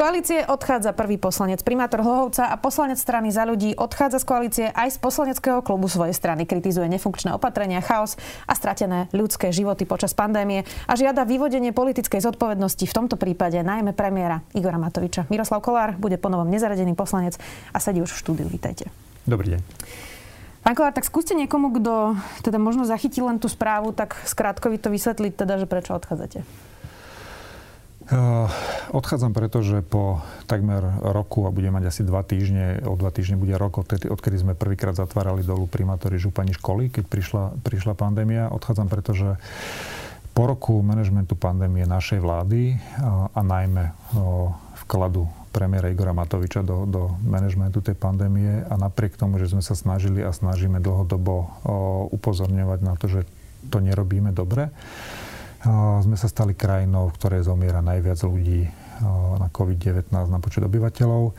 koalície odchádza prvý poslanec, primátor Hlohovca a poslanec strany za ľudí odchádza z koalície aj z poslaneckého klubu svojej strany. Kritizuje nefunkčné opatrenia, chaos a stratené ľudské životy počas pandémie a žiada vyvodenie politickej zodpovednosti v tomto prípade najmä premiéra Igora Matoviča. Miroslav Kolár bude ponovom nezaradený poslanec a sedí už v štúdiu. Vítajte. Dobrý deň. Pán Kolár, tak skúste niekomu, kto teda možno zachytil len tú správu, tak skrátko to vysvetliť, teda, že prečo odchádzate. Eh, odchádzam preto, že po takmer roku a budem mať asi dva týždne, o dva týždne bude rok, odtedy, odkedy sme prvýkrát zatvárali dolu primátory župani školy, keď prišla, prišla pandémia. Odchádzam preto, že po roku manažmentu pandémie našej vlády a, eh, a najmä o, vkladu premiéra Igora Matoviča do, do manažmentu tej pandémie a napriek tomu, že sme sa snažili a snažíme dlhodobo upozorňovať na to, že to nerobíme dobre, sme sa stali krajinou, v ktorej zomiera najviac ľudí na COVID-19 na počet obyvateľov.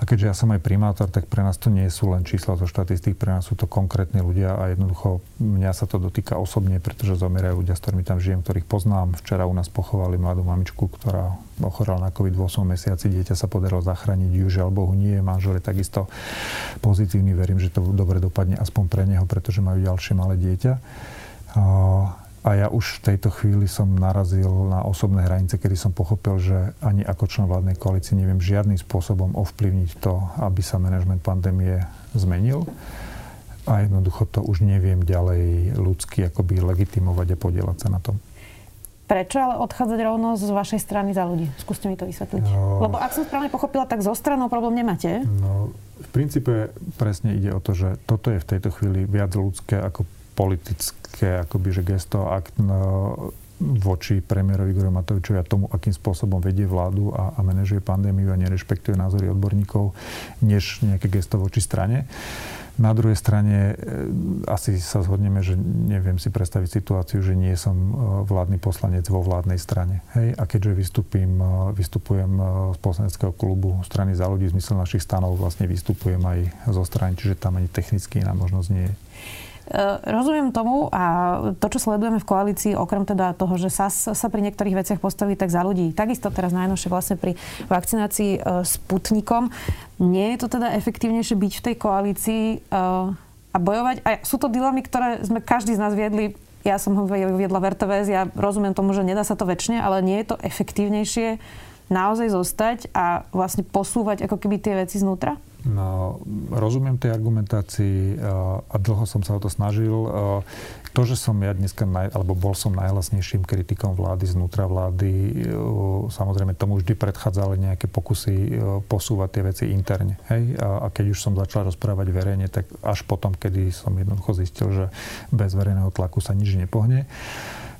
A keďže ja som aj primátor, tak pre nás to nie sú len čísla zo štatistík, pre nás sú to konkrétni ľudia a jednoducho mňa sa to dotýka osobne, pretože zomierajú ľudia, s ktorými tam žijem, ktorých poznám. Včera u nás pochovali mladú mamičku, ktorá ochorela na COVID v 8 mesiaci, dieťa sa podarilo zachrániť, ju žiaľ Bohu nie, manžel je takisto pozitívny, verím, že to dobre dopadne aspoň pre neho, pretože majú ďalšie malé dieťa. A ja už v tejto chvíli som narazil na osobné hranice, kedy som pochopil, že ani ako člen vládnej koalície neviem žiadnym spôsobom ovplyvniť to, aby sa manažment pandémie zmenil. A jednoducho to už neviem ďalej ľudsky akoby legitimovať a podielať sa na tom. Prečo ale odchádzať rovno z vašej strany za ľudí? Skúste mi to vysvetliť. No, Lebo ak som správne pochopila, tak zo stranou problém nemáte. No, v princípe presne ide o to, že toto je v tejto chvíli viac ľudské ako politické akoby, že gesto akt voči premiérovi Igorovi Matovičovi a tomu, akým spôsobom vedie vládu a, a manažuje pandémiu a nerešpektuje názory odborníkov, než nejaké gesto voči strane. Na druhej strane e, asi sa zhodneme, že neviem si predstaviť situáciu, že nie som e, vládny poslanec vo vládnej strane. Hej? A keďže vystupím, e, vystupujem z poslaneckého klubu strany za ľudí v zmysle našich stanov, vlastne vystupujem aj zo strany, čiže tam ani technicky iná možnosť nie je. Eh, rozumiem tomu a to, čo sledujeme v koalícii, okrem teda toho, že sa, sa pri niektorých veciach postaví tak za ľudí, takisto teraz najnovšie vlastne pri vakcinácii eh, Sputnikom, nie je to teda efektívnejšie byť v tej koalícii eh, a bojovať? A sú to dilemy, ktoré sme každý z nás viedli ja som ho viedla v RTVS, ja rozumiem tomu, že nedá sa to väčšine, ale nie je to efektívnejšie naozaj zostať a vlastne posúvať ako keby tie veci znútra? No, rozumiem tej argumentácii a dlho som sa o to snažil. To, že som ja dneska, naj, alebo bol som najhlasnejším kritikom vlády znútra vlády, samozrejme tomu vždy predchádzali nejaké pokusy posúvať tie veci interne. Hej? A, a keď už som začal rozprávať verejne, tak až potom, kedy som jednoducho zistil, že bez verejného tlaku sa nič nepohne.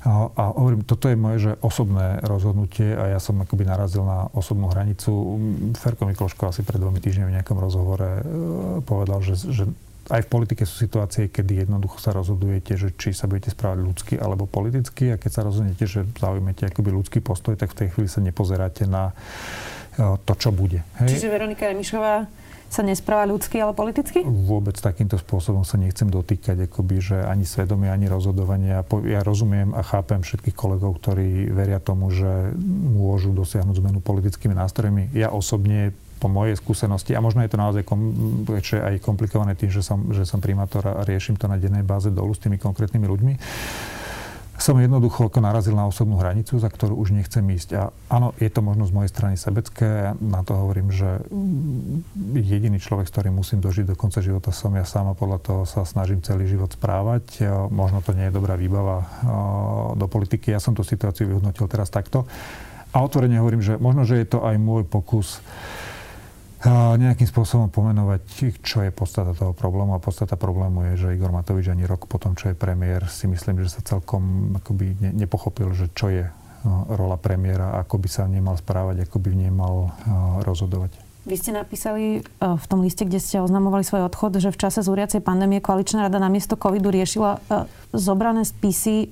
A, hovorím, toto je moje že osobné rozhodnutie a ja som akoby narazil na osobnú hranicu. Ferko Mikloško asi pred dvomi týždňami v nejakom rozhovore e, povedal, že, že aj v politike sú situácie, kedy jednoducho sa rozhodujete, že či sa budete správať ľudsky alebo politicky a keď sa rozhodnete, že zaujmete akoby ľudský postoj, tak v tej chvíli sa nepozeráte na e, to, čo bude. Hej? Čiže Veronika Remišová sa nespráva ľudsky, ale politicky? Vôbec takýmto spôsobom sa nechcem dotýkať, akoby, že ani svedomie, ani rozhodovanie. Ja rozumiem a chápem všetkých kolegov, ktorí veria tomu, že môžu dosiahnuť zmenu politickými nástrojmi. Ja osobne po mojej skúsenosti, a možno je to naozaj kom, aj komplikované tým, že som, že som primátor a riešim to na dennej báze dolu s tými konkrétnymi ľuďmi, som jednoducho ako narazil na osobnú hranicu, za ktorú už nechcem ísť. A áno, je to možno z mojej strany sebecké. Na to hovorím, že jediný človek, s ktorým musím dožiť do konca života, som ja sám a podľa toho sa snažím celý život správať. Možno to nie je dobrá výbava do politiky. Ja som tú situáciu vyhodnotil teraz takto. A otvorene hovorím, že možno, že je to aj môj pokus nejakým spôsobom pomenovať, čo je podstata toho problému. A podstata problému je, že Igor Matovič ani rok potom, čo je premiér, si myslím, že sa celkom akoby ne, nepochopil, že čo je rola premiéra, ako by sa nemal správať, ako by v nej mal rozhodovať. Vy ste napísali v tom liste, kde ste oznamovali svoj odchod, že v čase zúriacej pandémie koaličná rada namiesto covidu riešila zobrané spisy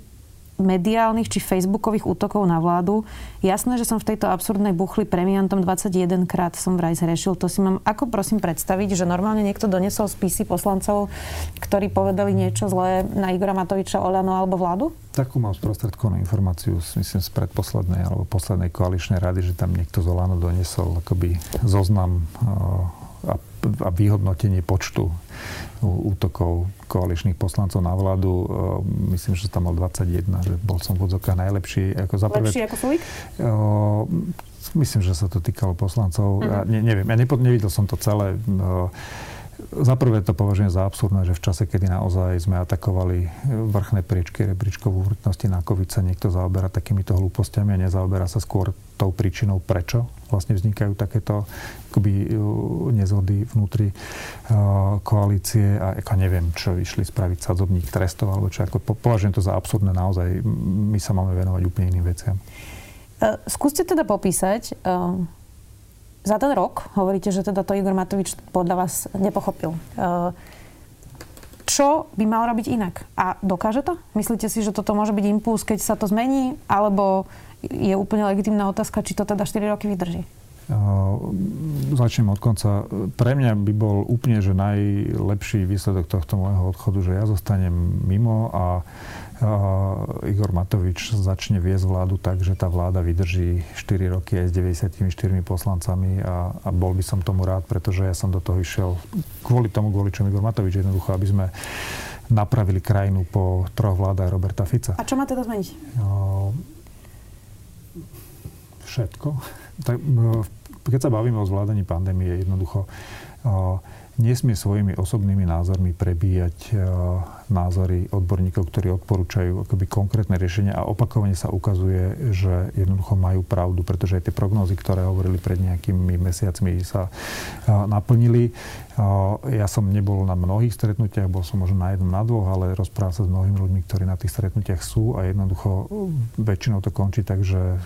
mediálnych či facebookových útokov na vládu. Jasné, že som v tejto absurdnej buchli premiantom 21 krát som vraj zhrešil. To si mám ako prosím predstaviť, že normálne niekto donesol spisy poslancov, ktorí povedali niečo zlé na Igora Matoviča, Olano alebo vládu? Takú mám sprostredkovanú informáciu, myslím, z predposlednej alebo poslednej koaličnej rady, že tam niekto z Olano donesol akoby zoznam a, a vyhodnotenie počtu útokov koaličných poslancov na vládu. Myslím, že tam mal 21, že bol som v odzokách najlepší. Ako za prvé, Lepší ako Sulik? Myslím, že sa to týkalo poslancov. Uh-huh. Ja ne, neviem, ja nepo, nevidel som to celé. Za prvé to považujem za absurdné, že v čase, kedy naozaj sme atakovali vrchné priečky rebríčkov úmrtnosti na COVID sa niekto zaoberá takýmito hlúpostiami a nezaoberá sa skôr tou príčinou, prečo vlastne vznikajú takéto akoby, nezhody vnútri uh, koalície a ako neviem, čo išli spraviť sadzobník trestov alebo čo. Ako, považujem to za absurdné naozaj. My sa máme venovať úplne iným veciam. Uh, skúste teda popísať, uh za ten rok, hovoríte, že teda to Igor Matovič podľa vás nepochopil. E, čo by mal robiť inak? A dokáže to? Myslíte si, že toto môže byť impuls, keď sa to zmení? Alebo je úplne legitimná otázka, či to teda 4 roky vydrží? Uh, začnem od konca. Pre mňa by bol úplne že najlepší výsledok tohto môjho odchodu, že ja zostanem mimo a Igor Matovič začne viesť vládu tak, že tá vláda vydrží 4 roky aj s 94 poslancami a, a bol by som tomu rád, pretože ja som do toho išiel kvôli tomu, kvôli čomu Igor Matovič jednoducho, aby sme napravili krajinu po troch vládach Roberta Fica. A čo má teda zmeniť? No, všetko. Tak, keď sa bavíme o zvládaní pandémie, jednoducho nesmie svojimi osobnými názormi prebíjať e, názory odborníkov, ktorí odporúčajú akoby konkrétne riešenia a opakovane sa ukazuje, že jednoducho majú pravdu, pretože aj tie prognózy, ktoré hovorili pred nejakými mesiacmi, sa e, naplnili. E, ja som nebol na mnohých stretnutiach, bol som možno na jednom, na dvoch, ale rozprával sa s mnohými ľuďmi, ktorí na tých stretnutiach sú a jednoducho väčšinou to končí tak, že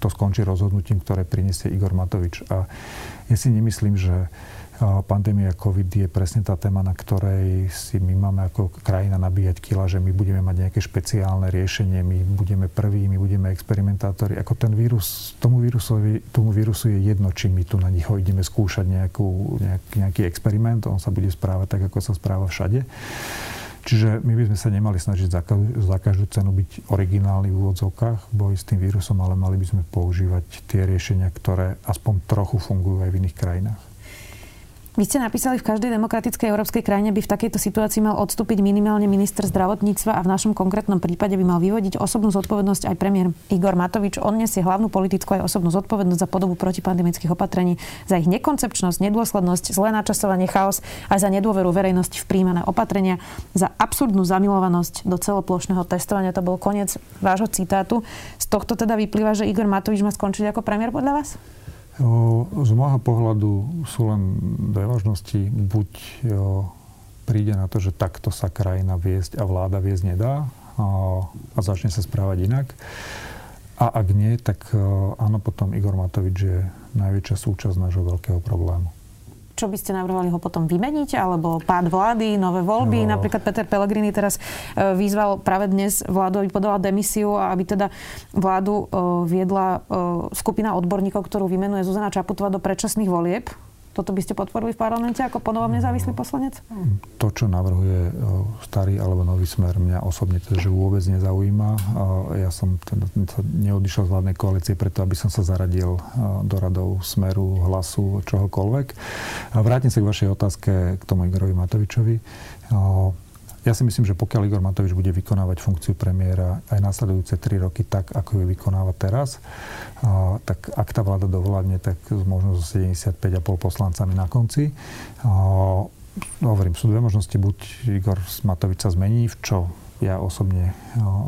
to skončí rozhodnutím, ktoré priniesie Igor Matovič. A ja si nemyslím, že pandémia COVID je presne tá téma, na ktorej si my máme ako krajina nabíjať kila, že my budeme mať nejaké špeciálne riešenie, my budeme prví, my budeme experimentátori. Ako ten vírus, tomu, vírusovi, tomu vírusu je jedno, či my tu na nich ideme skúšať nejakú, nejak, nejaký experiment, on sa bude správať tak, ako sa správa všade. Čiže my by sme sa nemali snažiť za, za každú cenu byť originálni v úvodzovkách v boji s tým vírusom, ale mali by sme používať tie riešenia, ktoré aspoň trochu fungujú aj v iných krajinách. Vy ste napísali, v každej demokratickej európskej krajine by v takejto situácii mal odstúpiť minimálne minister zdravotníctva a v našom konkrétnom prípade by mal vyvodiť osobnú zodpovednosť aj premiér Igor Matovič. On nesie hlavnú politickú aj osobnú zodpovednosť za podobu protipandemických opatrení, za ich nekoncepčnosť, nedôslednosť, zlé načasovanie, chaos a za nedôveru verejnosti v príjmané opatrenia, za absurdnú zamilovanosť do celoplošného testovania. To bol koniec vášho citátu. Z tohto teda vyplýva, že Igor Matovič má skončiť ako premiér podľa vás? Z môjho pohľadu sú len dve možnosti. Buď príde na to, že takto sa krajina viesť a vláda viesť nedá a začne sa správať inak. A ak nie, tak áno, potom Igor Matovič je najväčšia súčasť nášho veľkého problému čo by ste navrhovali ho potom vymeniť, alebo pád vlády, nové voľby. No. Napríklad Peter Pellegrini teraz e, vyzval práve dnes vládu, aby podala demisiu a aby teda vládu e, viedla e, skupina odborníkov, ktorú vymenuje Zuzana Čaputová do predčasných volieb. Toto by ste podporili v parlamente ako ponovom nezávislý poslanec? To, čo navrhuje starý alebo nový smer, mňa osobne teda, že vôbec nezaujíma. Ja som teda neodišiel z vládnej koalície preto, aby som sa zaradil do radov smeru, hlasu, čohokoľvek. A vrátim sa k vašej otázke k tomu Igorovi Matovičovi. Ja si myslím, že pokiaľ Igor Matovič bude vykonávať funkciu premiéra aj následujúce tri roky tak, ako ju vykonáva teraz, tak ak tá vláda dovládne, tak možno so 75,5 poslancami na konci. A, hovorím, sú dve možnosti. Buď Igor Matovič sa zmení, v čo ja osobne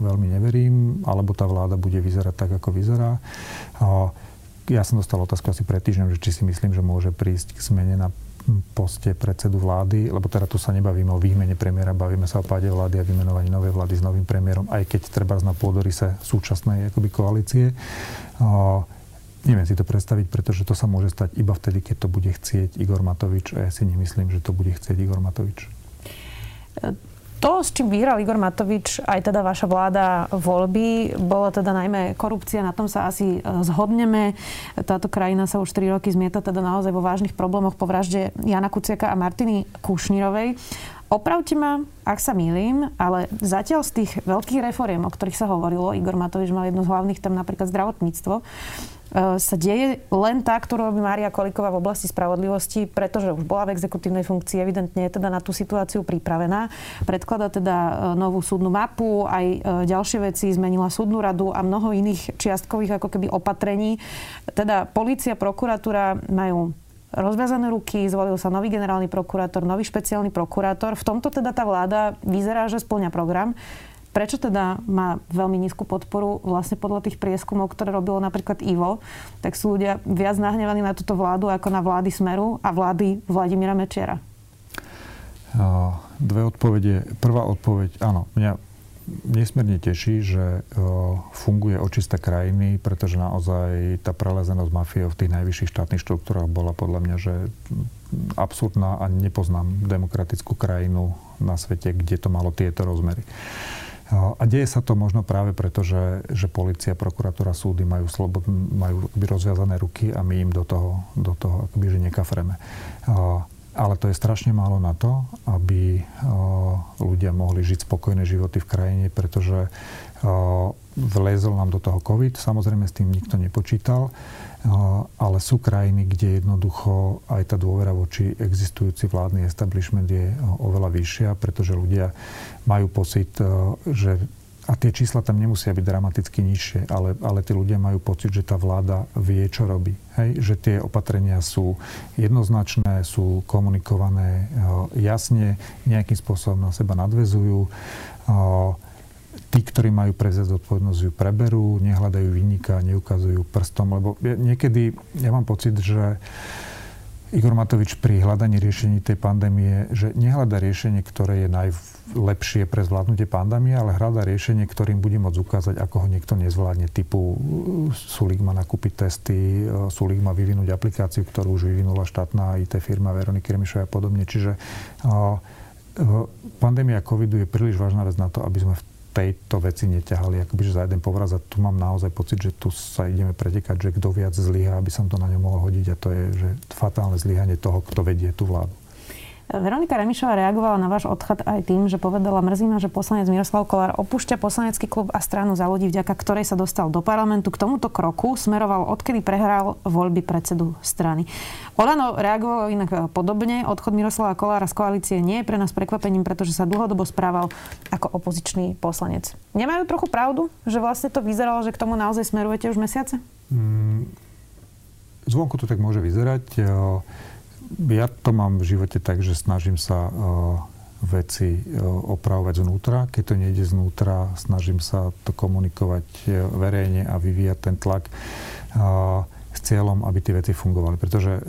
veľmi neverím, alebo tá vláda bude vyzerať tak, ako vyzerá. Ja som dostal otázku asi pred týždňom, že či si myslím, že môže prísť k zmene na poste predsedu vlády, lebo teda tu sa nebavíme o výmene premiéra, bavíme sa o páde vlády a vymenovaní novej vlády s novým premiérom, aj keď treba na pôdorise súčasnej akoby koalície. O, neviem si to predstaviť, pretože to sa môže stať iba vtedy, keď to bude chcieť Igor Matovič a ja si nemyslím, že to bude chcieť Igor Matovič. To, s čím vyhral Igor Matovič, aj teda vaša vláda voľby, bola teda najmä korupcia, na tom sa asi e, zhodneme. Táto krajina sa už 3 roky zmieta teda naozaj vo vážnych problémoch po vražde Jana Kuciaka a Martiny Kušnírovej. Opravte ma, ak sa mýlim, ale zatiaľ z tých veľkých reforiem, o ktorých sa hovorilo, Igor Matovič mal jedno z hlavných tém napríklad zdravotníctvo, E, sa deje len tá, ktorú robí Mária Kolíková v oblasti spravodlivosti, pretože už bola v exekutívnej funkcii, evidentne je teda na tú situáciu pripravená. Predklada teda e, novú súdnu mapu, aj e, ďalšie veci, zmenila súdnu radu a mnoho iných čiastkových ako keby opatrení. Teda policia, prokuratúra majú rozviazané ruky, zvolil sa nový generálny prokurátor, nový špeciálny prokurátor. V tomto teda tá vláda vyzerá, že splňa program. Prečo teda má veľmi nízku podporu vlastne podľa tých prieskumov, ktoré robilo napríklad Ivo, tak sú ľudia viac nahnevaní na túto vládu ako na vlády Smeru a vlády Vladimíra Mečiara? Dve odpovede. Prvá odpoveď, áno, mňa nesmierne teší, že funguje očista krajiny, pretože naozaj tá prelezenosť mafie v tých najvyšších štátnych štruktúrach bola podľa mňa, že absurdná a nepoznám demokratickú krajinu na svete, kde to malo tieto rozmery. A deje sa to možno práve preto, že, že policia, prokuratúra, súdy majú, slobod, majú rozviazané ruky a my im do toho, do toho akoby, že nekafreme. Ale to je strašne málo na to, aby ľudia mohli žiť spokojné životy v krajine, pretože vlezol nám do toho COVID, samozrejme s tým nikto nepočítal ale sú krajiny, kde jednoducho aj tá dôvera voči existujúci vládny establishment je oveľa vyššia, pretože ľudia majú pocit, že a tie čísla tam nemusia byť dramaticky nižšie, ale, ale tí ľudia majú pocit, že tá vláda vie, čo robí. Hej? Že tie opatrenia sú jednoznačné, sú komunikované jasne, nejakým spôsobom na seba nadvezujú tí, ktorí majú prevziať zodpovednosť, ju preberú, nehľadajú vynika, neukazujú prstom, lebo niekedy ja mám pocit, že Igor Matovič pri hľadaní riešení tej pandémie, že nehľada riešenie, ktoré je najlepšie pre zvládnutie pandémie, ale hľada riešenie, ktorým bude môcť ukázať, ako ho niekto nezvládne. Typu Sulik má nakúpiť testy, Sulik má vyvinúť aplikáciu, ktorú už vyvinula štátna IT firma Veroniky Remišovej a podobne. Čiže pandémia covidu je príliš vážna vec na to, aby sme v tejto veci neťahali akoby za jeden povraz a tu mám naozaj pocit, že tu sa ideme pretekať, že kto viac zlyha, aby som to na ňom mohol hodiť a to je že fatálne zlyhanie toho, kto vedie tú vládu. Veronika Remišová reagovala na váš odchod aj tým, že povedala, mrzí ma, že poslanec Miroslav Kolár opúšťa poslanecký klub a stranu za ľudí, vďaka ktorej sa dostal do parlamentu. K tomuto kroku smeroval, odkedy prehral voľby predsedu strany. Olano reagovalo inak podobne. Odchod Miroslava Kolára z koalície nie je pre nás prekvapením, pretože sa dlhodobo správal ako opozičný poslanec. Nemajú trochu pravdu, že vlastne to vyzeralo, že k tomu naozaj smerujete už mesiace? Mm, zvonku to tak môže vyzerať ja to mám v živote tak, že snažím sa uh, veci uh, opravovať znútra. Keď to nejde znútra, snažím sa to komunikovať uh, verejne a vyvíjať ten tlak s cieľom, aby tie veci fungovali. Pretože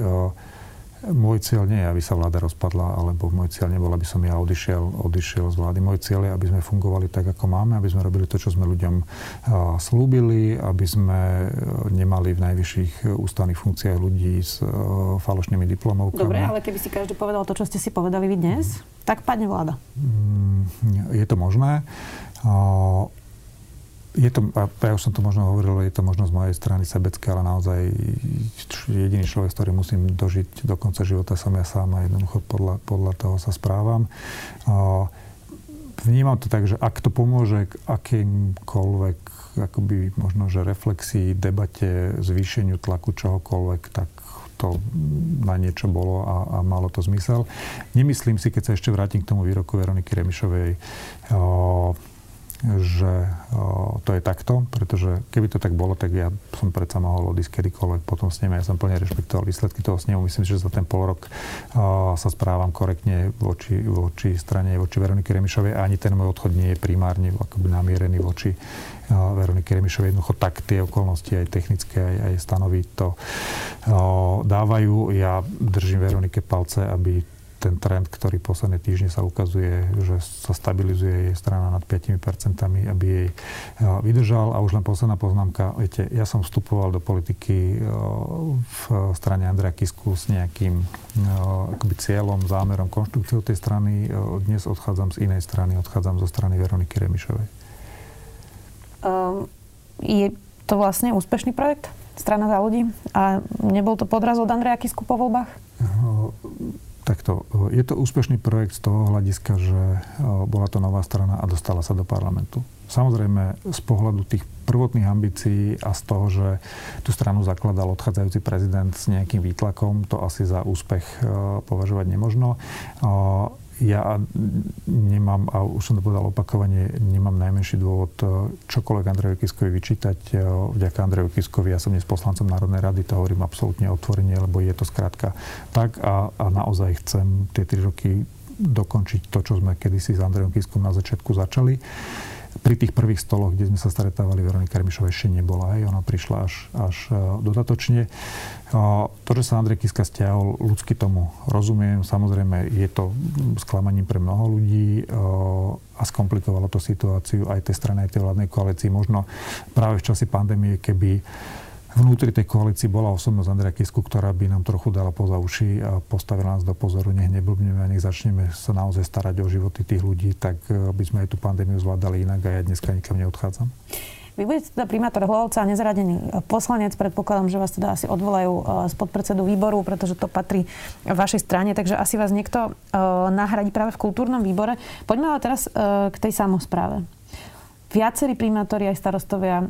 môj cieľ nie je, aby sa vláda rozpadla, alebo môj cieľ nebol, aby som ja odišiel, odišiel z vlády. Môj cieľ je, aby sme fungovali tak, ako máme, aby sme robili to, čo sme ľuďom slúbili, aby sme e, nemali v najvyšších ústavných funkciách ľudí s e, falošnými diplomovkami. Dobre, ale keby si každý povedal to, čo ste si povedali vy dnes, mm. tak padne vláda. Mm, je to možné je to, a ja už som to možno hovoril, je to možno z mojej strany sebecké, ale naozaj jediný človek, s ktorým musím dožiť do konca života som ja sám a jednoducho podľa, podľa toho sa správam. Vnímam to tak, že ak to pomôže k akýmkoľvek akoby možno, že reflexii, debate, zvýšeniu tlaku čohokoľvek, tak to na niečo bolo a, a malo to zmysel. Nemyslím si, keď sa ešte vrátim k tomu výroku Veroniky Remišovej, o, že to je takto, pretože keby to tak bolo, tak ja som predsa mohol odísť kedykoľvek potom s nimi. Ja som plne rešpektoval výsledky toho snemu. Myslím že za ten pol rok sa správam korektne voči, voči strane, voči Veroniky Remišovej ani ten môj odchod nie je primárne akoby namierený voči o, Veroniky Remišovej. Jednoducho tak tie okolnosti aj technické, aj, aj stanoví to dávajú. Ja držím Veronike palce, aby ten trend, ktorý posledné týždne sa ukazuje, že sa stabilizuje jej strana nad 5%, aby jej vydržal. A už len posledná poznámka. Viete, ja som vstupoval do politiky v strane Andreja Kisku s nejakým akoby cieľom, zámerom, konštrukciou tej strany. Dnes odchádzam z inej strany, odchádzam zo strany Veroniky Remišovej. Um, je to vlastne úspešný projekt? Strana za ľudí? A nebol to podraz od Andreja Kisku po voľbách? Takto. Je to úspešný projekt z toho hľadiska, že bola to nová strana a dostala sa do parlamentu. Samozrejme, z pohľadu tých prvotných ambícií a z toho, že tú stranu zakladal odchádzajúci prezident s nejakým výtlakom, to asi za úspech považovať nemožno ja nemám, a už som to povedal opakovane, nemám najmenší dôvod e, čokoľvek Andrejovi Kiskovi vyčítať. E, vďaka Andrejovi Kiskovi, ja som dnes poslancom Národnej rady, to hovorím absolútne otvorene, lebo je to skrátka tak a, a naozaj chcem tie tri roky dokončiť to, čo sme kedysi s Andrejom Kiskom na začiatku začali pri tých prvých stoloch, kde sme sa stretávali, Veronika Remišová ešte nebola. Hej. Ona prišla až, až e, dodatočne. To, že sa Andrej Kiska stiahol, ľudsky tomu rozumiem. Samozrejme, je to sklamaním pre mnoho ľudí a skomplikovalo to situáciu aj tej strany, aj tej vládnej koalícii. Možno práve v čase pandémie, keby vnútri tej koalícii bola osobnosť Andreja Kisku, ktorá by nám trochu dala poza uši a postavila nás do pozoru, nech neblbneme a nech začneme sa naozaj starať o životy tých ľudí, tak e, aby sme aj tú pandémiu zvládali inak a ja dneska nikam neodchádzam. Vy budete teda primátor Hlavovca a nezradený poslanec. Predpokladám, že vás teda asi odvolajú e, z podpredsedu výboru, pretože to patrí vašej strane, takže asi vás niekto e, nahradí práve v kultúrnom výbore. Poďme ale teraz k tej samozpráve. Viacerí primátori aj starostovia uh,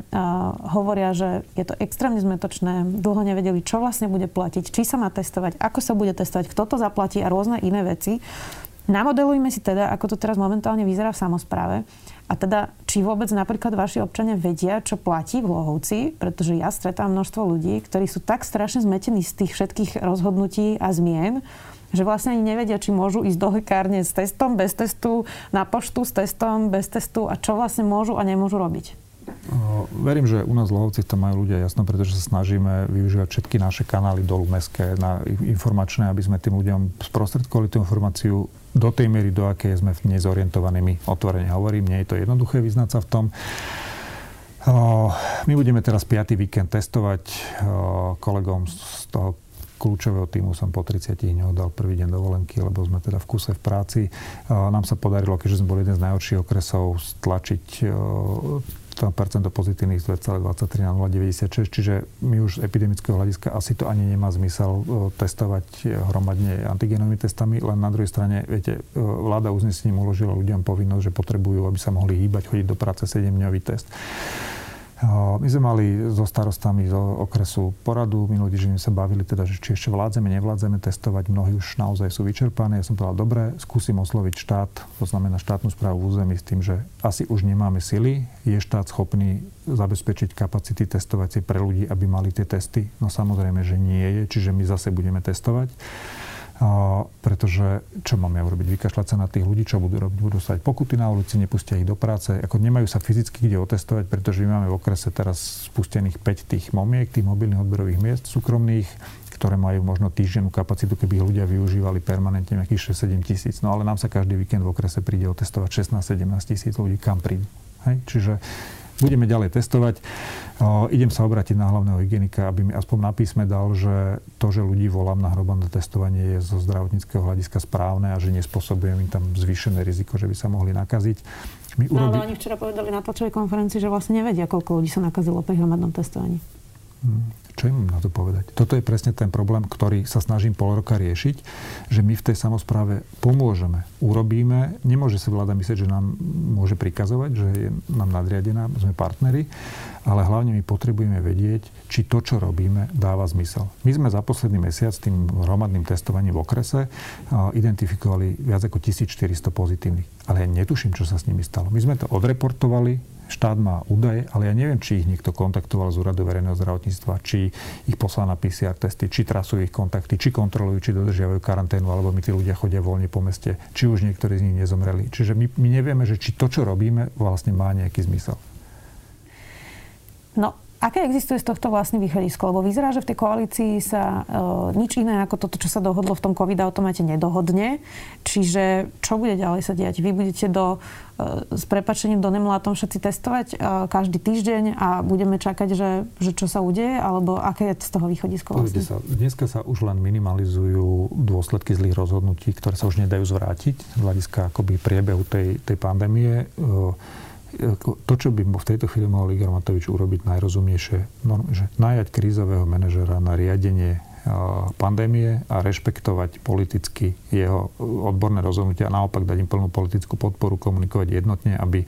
hovoria, že je to extrémne zmetočné, dlho nevedeli, čo vlastne bude platiť, či sa má testovať, ako sa bude testovať, kto to zaplatí a rôzne iné veci. Namodelujme si teda, ako to teraz momentálne vyzerá v samozpráve. A teda, či vôbec napríklad vaši občania vedia, čo platí v Lohovci, pretože ja stretám množstvo ľudí, ktorí sú tak strašne zmetení z tých všetkých rozhodnutí a zmien, že vlastne ani nevedia, či môžu ísť do lekárne s testom, bez testu, na poštu s testom, bez testu a čo vlastne môžu a nemôžu robiť. Verím, že u nás v Lohovci to majú ľudia jasno, pretože sa snažíme využívať všetky naše kanály dolu mestské na informačné, aby sme tým ľuďom sprostredkovali tú informáciu do tej miery, do akej sme zorientovaní. My otvorene hovorím, nie je to jednoduché vyznať sa v tom. My budeme teraz 5. víkend testovať kolegom z toho kľúčového týmu som po 30 dňoch dal prvý deň dovolenky, lebo sme teda v kuse v práci. Nám sa podarilo, keďže sme boli jeden z najhorších okresov, stlačiť to percento pozitívnych z 2,23 na 0,96, čiže my už z epidemického hľadiska asi to ani nemá zmysel testovať hromadne antigenovými testami, len na druhej strane, viete, vláda uznesením uložila ľuďom povinnosť, že potrebujú, aby sa mohli hýbať, chodiť do práce 7-dňový test. My sme mali so starostami zo okresu poradu. Minulý týždeň sa bavili teda, že či ešte vládzeme, nevládzeme testovať. Mnohí už naozaj sú vyčerpaní. Ja som povedal, dobre, skúsim osloviť štát, to znamená štátnu správu v území s tým, že asi už nemáme sily. Je štát schopný zabezpečiť kapacity testovacie pre ľudí, aby mali tie testy? No samozrejme, že nie je, čiže my zase budeme testovať pretože čo máme urobiť? Vykašľať sa na tých ľudí, čo budú robiť? Budú stať pokuty na ulici, nepustia ich do práce. Ako nemajú sa fyzicky kde otestovať, pretože my máme v okrese teraz spustených 5 tých momiek, tých mobilných odberových miest súkromných, ktoré majú možno týždennú kapacitu, keby ich ľudia využívali permanentne nejakých 6-7 tisíc. No ale nám sa každý víkend v okrese príde otestovať 16-17 tisíc ľudí, kam prídu. Hej? Čiže budeme ďalej testovať. O, idem sa obrátiť na hlavného hygienika, aby mi aspoň na písme dal, že to, že ľudí volám na hromadné testovanie je zo zdravotníckého hľadiska správne a že nespôsobujem im tam zvýšené riziko, že by sa mohli nakaziť. My urobi... No ale oni včera povedali na tlačovej konferencii, že vlastne nevedia, koľko ľudí sa nakazilo pri hromadnom testovaní. Hmm. Čo im na to povedať? Toto je presne ten problém, ktorý sa snažím pol roka riešiť, že my v tej samozpráve pomôžeme, urobíme. Nemôže si vláda myslieť, že nám môže prikazovať, že je nám nadriadená, sme partneri, ale hlavne my potrebujeme vedieť, či to, čo robíme, dáva zmysel. My sme za posledný mesiac tým hromadným testovaním v okrese identifikovali viac ako 1400 pozitívnych. Ale ja netuším, čo sa s nimi stalo. My sme to odreportovali, štát má údaje, ale ja neviem, či ich niekto kontaktoval z úradu verejného zdravotníctva, či ich poslal na PCR testy, či trasujú ich kontakty, či kontrolujú, či dodržiavajú karanténu, alebo mi tí ľudia chodia voľne po meste, či už niektorí z nich nezomreli. Čiže my, my nevieme, že či to, čo robíme, vlastne má nejaký zmysel. No, aké existuje z tohto vlastne východisko? Lebo vyzerá, že v tej koalícii sa uh, nič iné ako toto, čo sa dohodlo v tom COVID-automate, nedohodne. Čiže čo bude ďalej sa diať? Vy budete do, uh, s prepačením do nemlátom všetci testovať uh, každý týždeň a budeme čakať, že, že čo sa udeje? Alebo aké je z toho východisko vlastne? Sa, dneska sa už len minimalizujú dôsledky zlých rozhodnutí, ktoré sa už nedajú zvrátiť z hľadiska akoby priebehu tej, tej pandémie. Uh, to, čo by v tejto chvíli mohol Igor Matovič urobiť najrozumnejšie, no, že najať krízového manažera na riadenie pandémie a rešpektovať politicky jeho odborné rozhodnutia a naopak dať im plnú politickú podporu, komunikovať jednotne, aby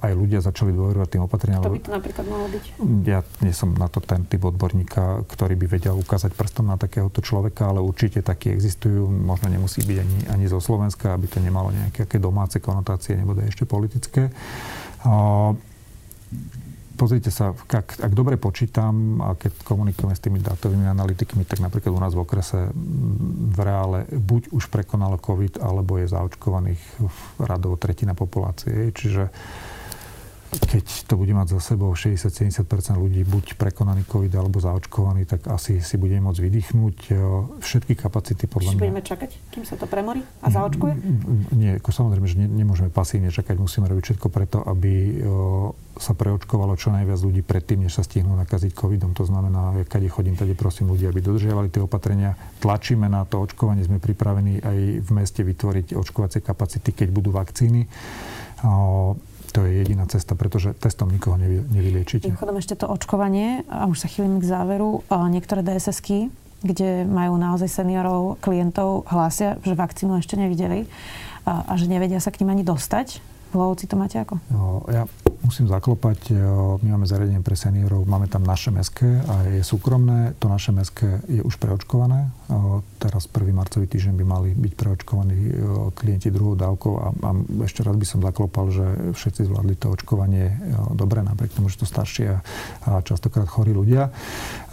aj ľudia začali dôverovať tým opatreniam. To by to napríklad mohlo byť? Ja nie som na to ten typ odborníka, ktorý by vedel ukázať prstom na takéhoto človeka, ale určite takí existujú. Možno nemusí byť ani, ani zo Slovenska, aby to nemalo nejaké domáce konotácie, nebude ešte politické. Pozrite sa, ak, ak dobre počítam a keď komunikujeme s tými dátovými analytikmi, tak napríklad u nás v okrese v reále buď už prekonalo COVID, alebo je zaočkovaných radovo tretina populácie. Čiže keď to bude mať za sebou 60-70% ľudí buď prekonaný COVID alebo zaočkovaný, tak asi si budeme môcť vydýchnuť. Všetky kapacity podľa Čiže mňa... budeme čakať, kým sa to premorí a zaočkuje? Nie, ako samozrejme, že ne, nemôžeme pasívne čakať, musíme robiť všetko preto, aby sa preočkovalo čo najviac ľudí predtým, než sa stihnú nakaziť covidom. To znamená, kade chodím, tady prosím ľudí, aby dodržiavali tie opatrenia. Tlačíme na to očkovanie, sme pripravení aj v meste vytvoriť očkovacie kapacity, keď budú vakcíny to je jediná cesta, pretože testom nikoho nevy, nevyliečite. Mimochodom ešte to očkovanie, a už sa chýlim k záveru, niektoré DSSky, kde majú naozaj seniorov, klientov, hlásia, že vakcínu ešte nevideli a, a že nevedia sa k ním ani dostať. V Lovci to máte ako? No, ja musím zaklopať. E, my máme zariadenie pre seniorov, máme tam naše meské a je súkromné. To naše meské je už preočkované. E, teraz 1. marcový týždeň by mali byť preočkovaní e, klienti druhou dávkou a, a ešte raz by som zaklopal, že všetci zvládli to očkovanie dobre, napriek tomu, že to staršie a častokrát chorí ľudia.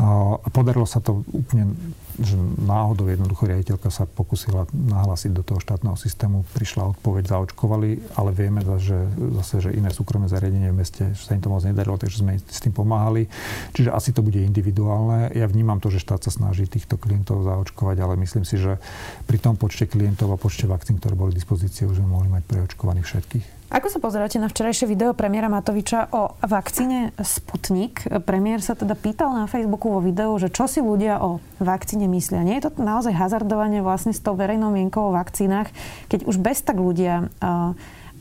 A podarilo sa to úplne že náhodou jednoducho riaditeľka sa pokusila nahlásiť do toho štátneho systému, prišla odpoveď, zaočkovali, ale vieme že zase, že iné súkromné zariadenie v meste, sa im to moc nedarilo, takže sme s tým pomáhali. Čiže asi to bude individuálne. Ja vnímam to, že štát sa snaží týchto klientov zaočkovať, ale myslím si, že pri tom počte klientov a počte vakcín, ktoré boli v dispozícii, už sme mohli mať preočkovaných všetkých. Ako sa pozeráte na včerajšie video premiéra Matoviča o vakcíne Sputnik? Premiér sa teda pýtal na Facebooku vo videu, že čo si ľudia o vakcíne myslia. Nie je to naozaj hazardovanie vlastne s tou verejnou mienkou o vakcínach, keď už bez tak ľudia uh,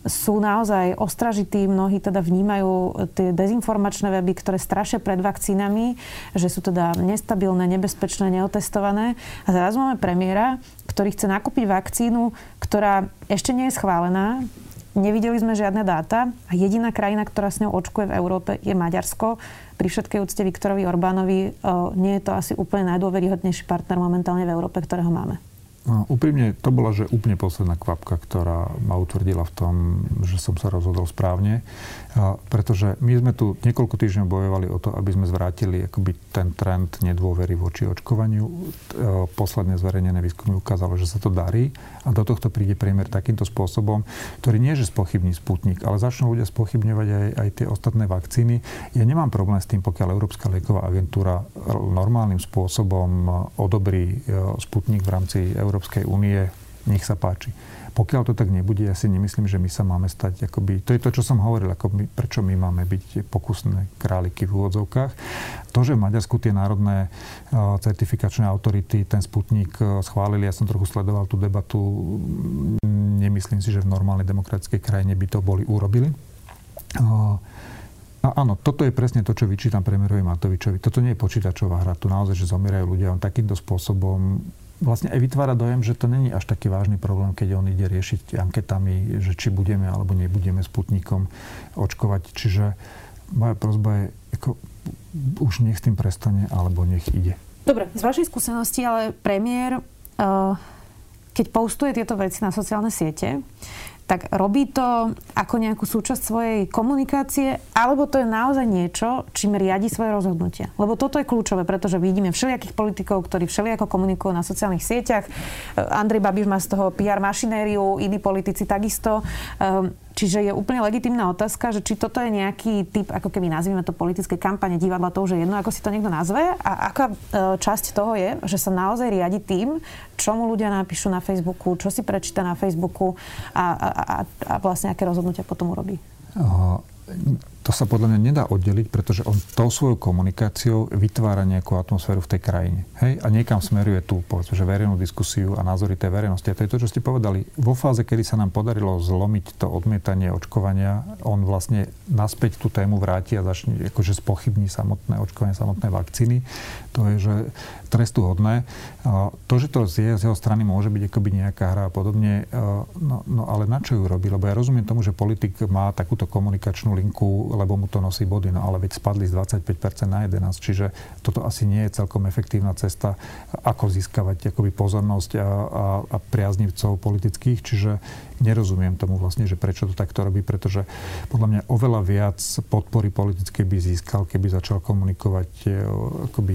sú naozaj ostražití, mnohí teda vnímajú tie dezinformačné weby, ktoré strašia pred vakcínami, že sú teda nestabilné, nebezpečné, neotestované. A zrazu máme premiéra, ktorý chce nakúpiť vakcínu, ktorá ešte nie je schválená, Nevideli sme žiadne dáta a jediná krajina, ktorá s ňou očkuje v Európe je Maďarsko. Pri všetkej úcte Viktorovi Orbánovi nie je to asi úplne najdôveryhodnejší partner momentálne v Európe, ktorého máme. No, úprimne, to bola, že úplne posledná kvapka, ktorá ma utvrdila v tom, že som sa rozhodol správne. Pretože my sme tu niekoľko týždňov bojovali o to, aby sme zvrátili akoby ten trend nedôvery voči očkovaniu. E, posledné zverejnené výskumy ukázalo, že sa to darí a do tohto príde priemer takýmto spôsobom, ktorý nie, že spochybní Sputnik, ale začnú ľudia spochybňovať aj, aj tie ostatné vakcíny. Ja nemám problém s tým, pokiaľ Európska lieková agentúra normálnym spôsobom odobrí e, Sputnik v rámci Európskej únie, nech sa páči. Pokiaľ to tak nebude, ja si nemyslím, že my sa máme stať akoby... To je to, čo som hovoril, ako my, prečo my máme byť pokusné králiky v úvodzovkách. To, že v Maďarsku tie národné uh, certifikačné autority ten sputnik uh, schválili, ja som trochu sledoval tú debatu, nemyslím si, že v normálnej demokratickej krajine by to boli urobili. Uh, áno, toto je presne to, čo vyčítam premiérovi Matovičovi. Toto nie je počítačová hra. Tu naozaj, že zomierajú ľudia. On takýmto spôsobom vlastne aj vytvára dojem, že to není až taký vážny problém, keď on ide riešiť anketami, že či budeme alebo nebudeme Sputnikom očkovať. Čiže moja prozba je, ako, už nech s tým prestane, alebo nech ide. Dobre, z vašej skúsenosti, ale premiér, uh, keď postuje tieto veci na sociálne siete, tak robí to ako nejakú súčasť svojej komunikácie, alebo to je naozaj niečo, čím riadi svoje rozhodnutia. Lebo toto je kľúčové, pretože vidíme všelijakých politikov, ktorí všelijako komunikujú na sociálnych sieťach. Andrej Babiš má z toho PR mašinériu, iní politici takisto. Ehm, Čiže je úplne legitimná otázka, že či toto je nejaký typ, ako keby nazvime to politické kampane, divadla, to už je jedno, ako si to niekto nazve. A aká e, časť toho je, že sa naozaj riadi tým, čo mu ľudia napíšu na Facebooku, čo si prečíta na Facebooku a, a, a vlastne aké rozhodnutia potom urobí. To sa podľa mňa nedá oddeliť, pretože on tou svojou komunikáciou vytvára nejakú atmosféru v tej krajine. Hej? A niekam smeruje tú, povedzme, že verejnú diskusiu a názory tej verejnosti. A to je to, čo ste povedali. Vo fáze, kedy sa nám podarilo zlomiť to odmietanie očkovania, on vlastne naspäť tú tému vráti a začne akože spochybní samotné očkovanie, samotné vakcíny. To je, že trestu hodné. To, že to z jeho strany môže byť akoby nejaká hra a podobne, no, no ale na čo ju robí? Lebo ja rozumiem tomu, že politik má takúto komunikačnú linku lebo mu to nosí body, no ale veď spadli z 25% na 11, čiže toto asi nie je celkom efektívna cesta, ako získavať akoby pozornosť a, a, a priaznivcov politických, čiže nerozumiem tomu vlastne, že prečo to takto robí, pretože podľa mňa oveľa viac podpory politické by získal, keby začal komunikovať e, akoby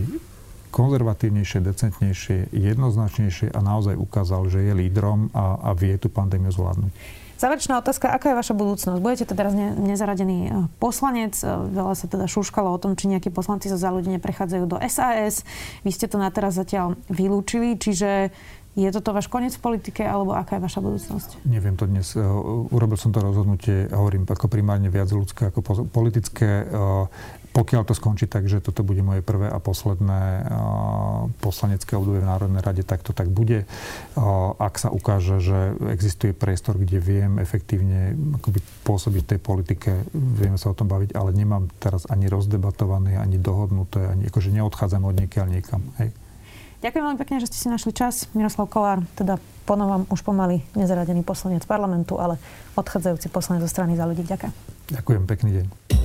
konzervatívnejšie, decentnejšie, jednoznačnejšie a naozaj ukázal, že je lídrom a, a vie tú pandémiu zvládnuť. Záverečná otázka, aká je vaša budúcnosť? Budete teda ne, nezaradený e, poslanec, e, veľa sa teda šúškalo o tom, či nejakí poslanci zo za ľudí neprechádzajú do SAS. Vy ste to na teraz zatiaľ vylúčili, čiže je toto váš koniec v politike, alebo aká je vaša budúcnosť? Neviem to dnes. E, urobil som to rozhodnutie, hovorím, ako primárne viac ľudské ako politické pokiaľ to skončí tak, že toto bude moje prvé a posledné poslanecké obdobie v Národnej rade, tak to tak bude. Ak sa ukáže, že existuje priestor, kde viem efektívne akoby pôsobiť v tej politike, vieme sa o tom baviť, ale nemám teraz ani rozdebatované, ani dohodnuté, ani akože neodchádzam od niekiaľ niekam. Hej. Ďakujem veľmi pekne, že ste si našli čas. Miroslav Kolár, teda ponovom už pomaly nezaradený poslanec parlamentu, ale odchádzajúci poslanec zo strany za ľudí. Ďakujem. Ďakujem, pekný deň.